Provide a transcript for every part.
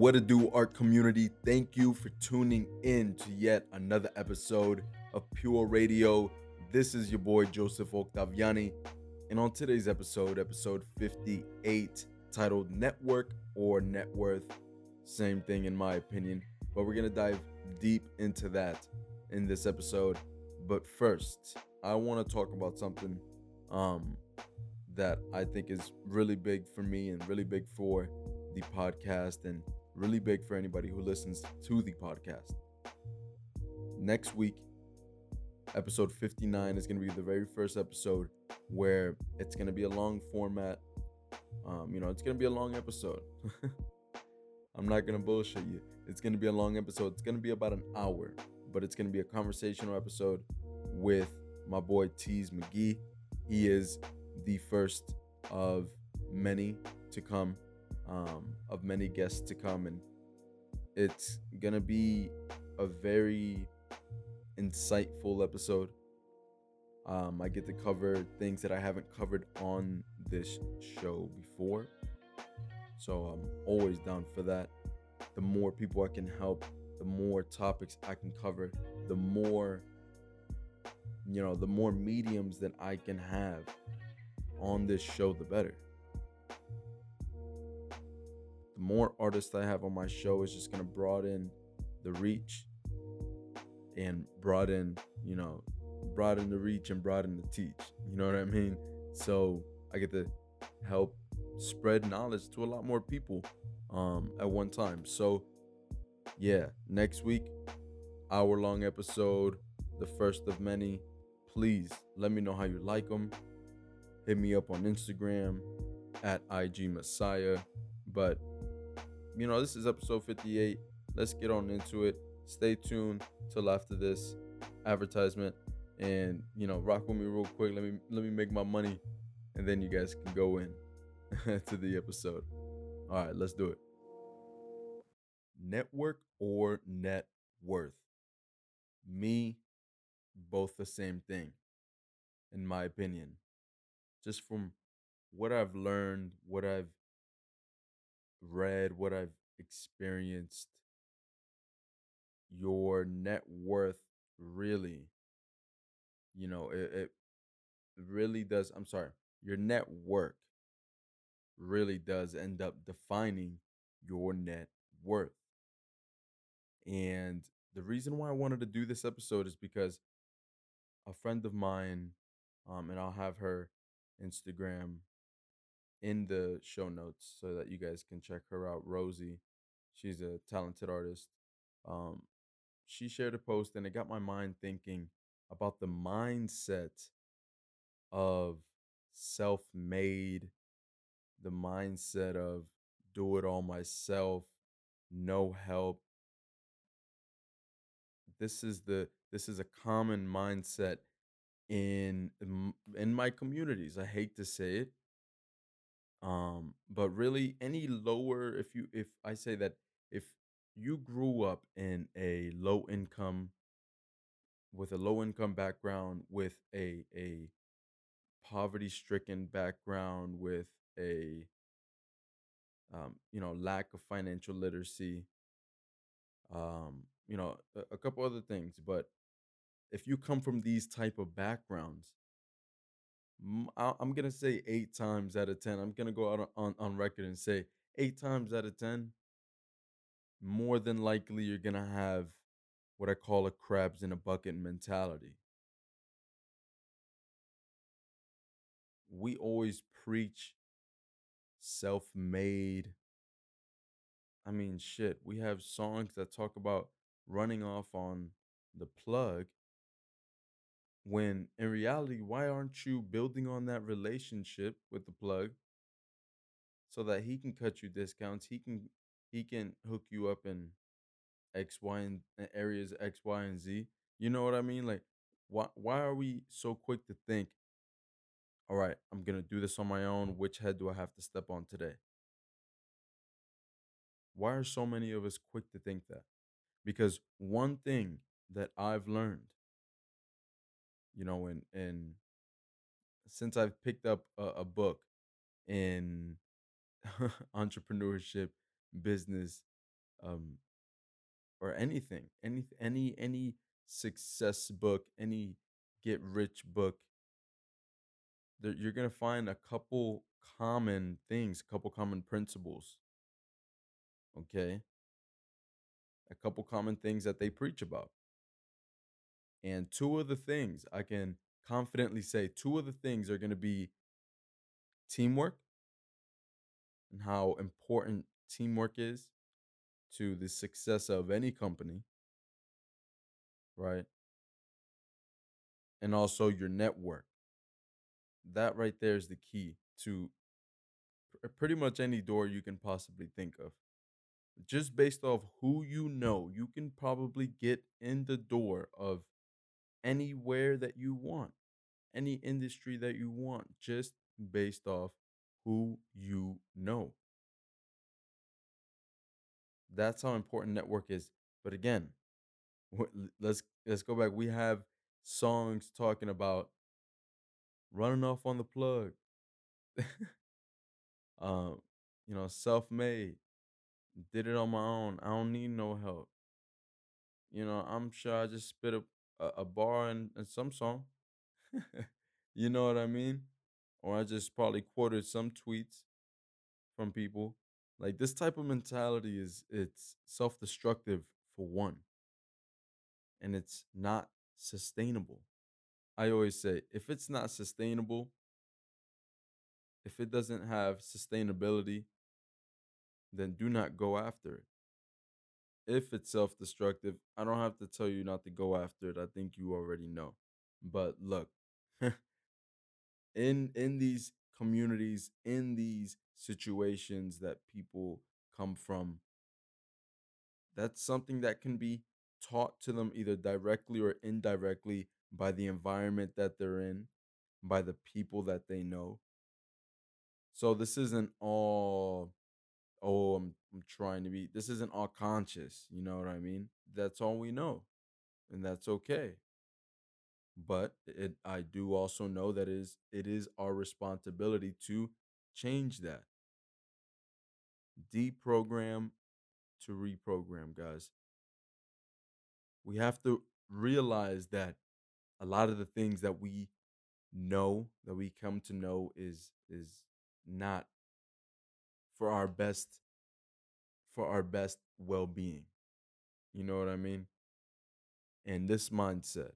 What to do, art community? Thank you for tuning in to yet another episode of Pure Radio. This is your boy Joseph Octaviani, and on today's episode, episode 58, titled Network or Net Worth, same thing in my opinion, but we're gonna dive deep into that in this episode. But first, I want to talk about something um, that I think is really big for me and really big for the podcast and really big for anybody who listens to the podcast. Next week, episode 59 is going to be the very first episode where it's going to be a long format. Um, you know, it's going to be a long episode. I'm not going to bullshit you. It's going to be a long episode. It's going to be about an hour, but it's going to be a conversational episode with my boy Tease McGee. He is the first of many to come um, of many guests to come, and it's gonna be a very insightful episode. Um, I get to cover things that I haven't covered on this show before, so I'm always down for that. The more people I can help, the more topics I can cover, the more you know, the more mediums that I can have on this show, the better the more artists I have on my show is just gonna broaden the reach and broaden, you know, broaden the reach and broaden the teach. You know what I mean? So I get to help spread knowledge to a lot more people um, at one time. So yeah, next week, hour long episode, the first of many. Please let me know how you like them. Hit me up on Instagram at IG Messiah. But you know, this is episode 58. Let's get on into it. Stay tuned till after this advertisement and you know, rock with me real quick. Let me let me make my money and then you guys can go in to the episode. All right, let's do it. Network or net worth? Me, both the same thing, in my opinion. Just from what I've learned, what I've read, what I've experienced, your net worth really, you know, it, it really does. I'm sorry, your network really does end up defining your net worth. And the reason why I wanted to do this episode is because a friend of mine, um, and I'll have her Instagram in the show notes so that you guys can check her out. Rosie, she's a talented artist. Um, she shared a post and it got my mind thinking about the mindset of self made, the mindset of do it all myself, no help. This is the this is a common mindset in in my communities. I hate to say it, um but really any lower if you if i say that if you grew up in a low income with a low income background with a a poverty stricken background with a um, you know lack of financial literacy um you know a, a couple other things but if you come from these type of backgrounds i am gonna say eight times out of ten. I'm gonna go out on on record and say eight times out of ten. More than likely, you're gonna have what I call a crabs in a bucket mentality. We always preach self-made. I mean, shit. We have songs that talk about running off on the plug when in reality, why aren't you building on that relationship with the plug so that he can cut you discounts? He can he can hook you up in X, Y, and uh, areas X, Y, and Z. You know what I mean? Like, why why are we so quick to think, all right, I'm gonna do this on my own. Which head do I have to step on today? Why are so many of us quick to think that? Because one thing that I've learned you know, and and since I've picked up a, a book in entrepreneurship, business um or anything any any any success book any get rich book there, you're to find a couple common things a couple common principles. Okay? A couple common things that they preach about and two of the things i can confidently say two of the things are going to be teamwork and how important teamwork is to the success of any company, right? And also your network. That right there is the key to uh, pretty much any door you can possibly think of. Just based off who you know, you can probably get in the door of anywhere that you want, any industry that you want, just based off who you know. That's how important network is. But again, let's let's go back. We have songs talking about running off on the plug. um, you know, self-made. Did it on my own. I don't need no help. You know, I'm sure I just spit a, a, a bar and, in some song. you know what I mean? Or I just probably quoted some tweets from people. Like this type of mentality is it's self-destructive for one. And it's not sustainable. I always say if it's not sustainable, if it doesn't have sustainability, then do not go after it. If it's self destructive, I don't have to tell you not to go after it. I think you already know. But look, in in these communities, in these situations that people come from. That's something that can be taught to them either directly or indirectly by the environment that they're in, by the people that they know. So this isn't all oh I'm I'm trying to be this isn't all conscious, you know what I mean? That's all we know. And that's okay. But it I do also know that is it is our responsibility to change that deprogram to reprogram, guys. We have to realize that a lot of the things that we know that we come to know is is not for our best for our best well-being. You know what I mean? And this mindset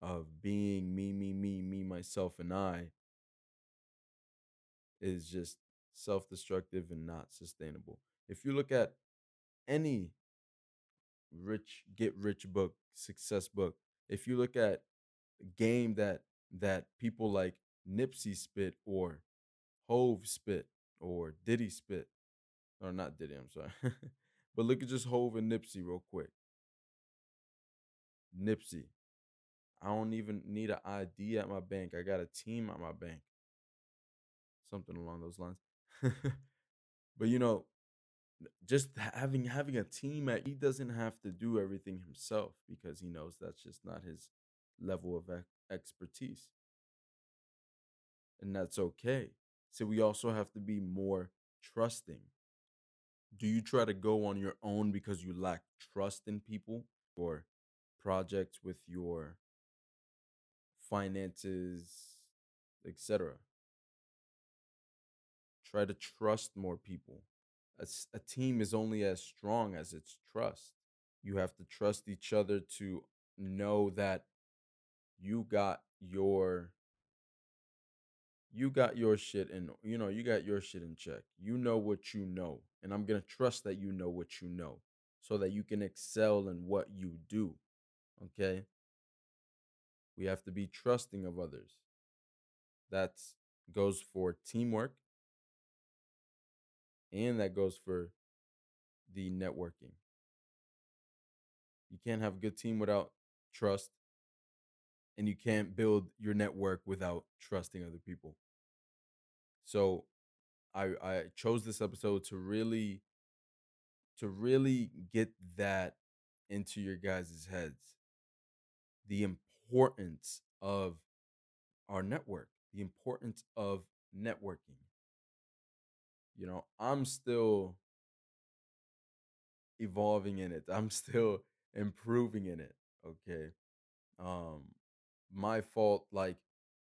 of being me, me, me, me, myself, and I is just self destructive and not sustainable. If you look at any rich get rich book, success book, if you look at game that that people like Nipsey spit or Hove spit or Diddy spit, or not Diddy, I'm sorry. but look at just Hove and Nipsey real quick. Nipsey. I don't even need an ID at my bank. I got a team at my bank. Something along those lines. but you know, just having having a team at he doesn't have to do everything himself because he knows that's just not his level of expertise. And that's okay. So we also have to be more trusting. Do you try to go on your own because you lack trust in people or projects with your finances, etc.? Try to trust more people. A, a team is only as strong as its trust. You have to trust each other to know that you got your you got your shit in you know you got your shit in check you know what you know and i'm gonna trust that you know what you know so that you can excel in what you do okay we have to be trusting of others that goes for teamwork and that goes for the networking. You can't have a good team without trust, and you can't build your network without trusting other people. So I I chose this episode to really to really get that into your guys' heads. The importance of our network, the importance of networking you know, I'm still evolving in it. I'm still improving in it. Okay. Um my fault like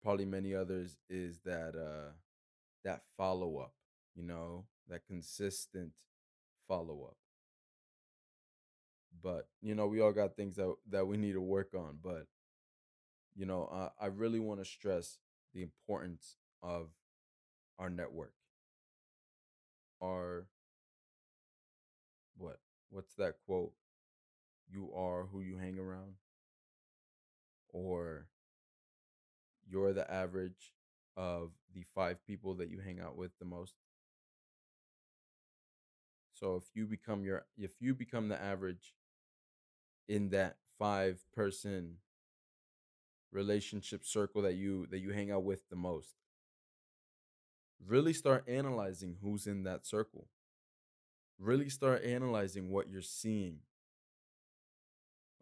probably many others is that uh that follow up, you know, that consistent follow up. But, you know, we all got things that that we need to work on, but you know, uh, I really want to stress the importance of our network. Our what? What's that quote? You are who you hang around or you're the average of the five people that you hang out with the most. So if you become your if you become the average in that five person relationship circle that you that you hang out with the most, really start analyzing who's in that circle. Really start analyzing what you're seeing,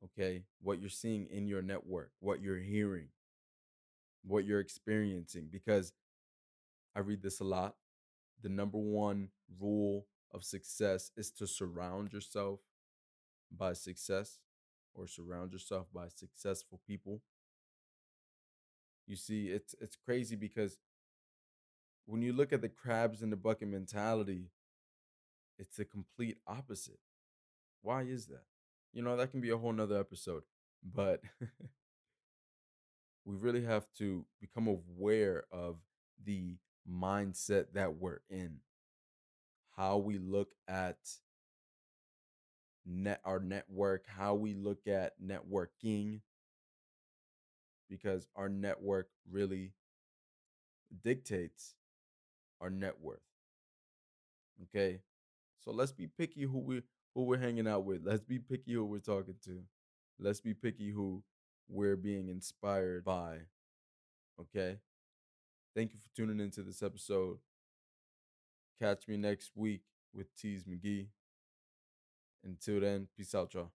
okay? What you're seeing in your network, what you're hearing, what you're experiencing because I read this a lot. The number one rule of success is to surround yourself by success or surround yourself by successful people. You see, it's it's crazy because when you look at the crabs in the bucket mentality, it's the complete opposite. Why is that? You know, that can be a whole nother episode. But we really have to become aware of the mindset that we're in, how we look at net our network, how we look at networking, because our network really dictates our net worth. Okay. So let's be picky who we who we're hanging out with. Let's be picky who we're talking to. Let's be picky who we're being inspired by. Okay. Thank you for tuning into this episode. Catch me next week with Tease McGee. Until then, peace out, y'all.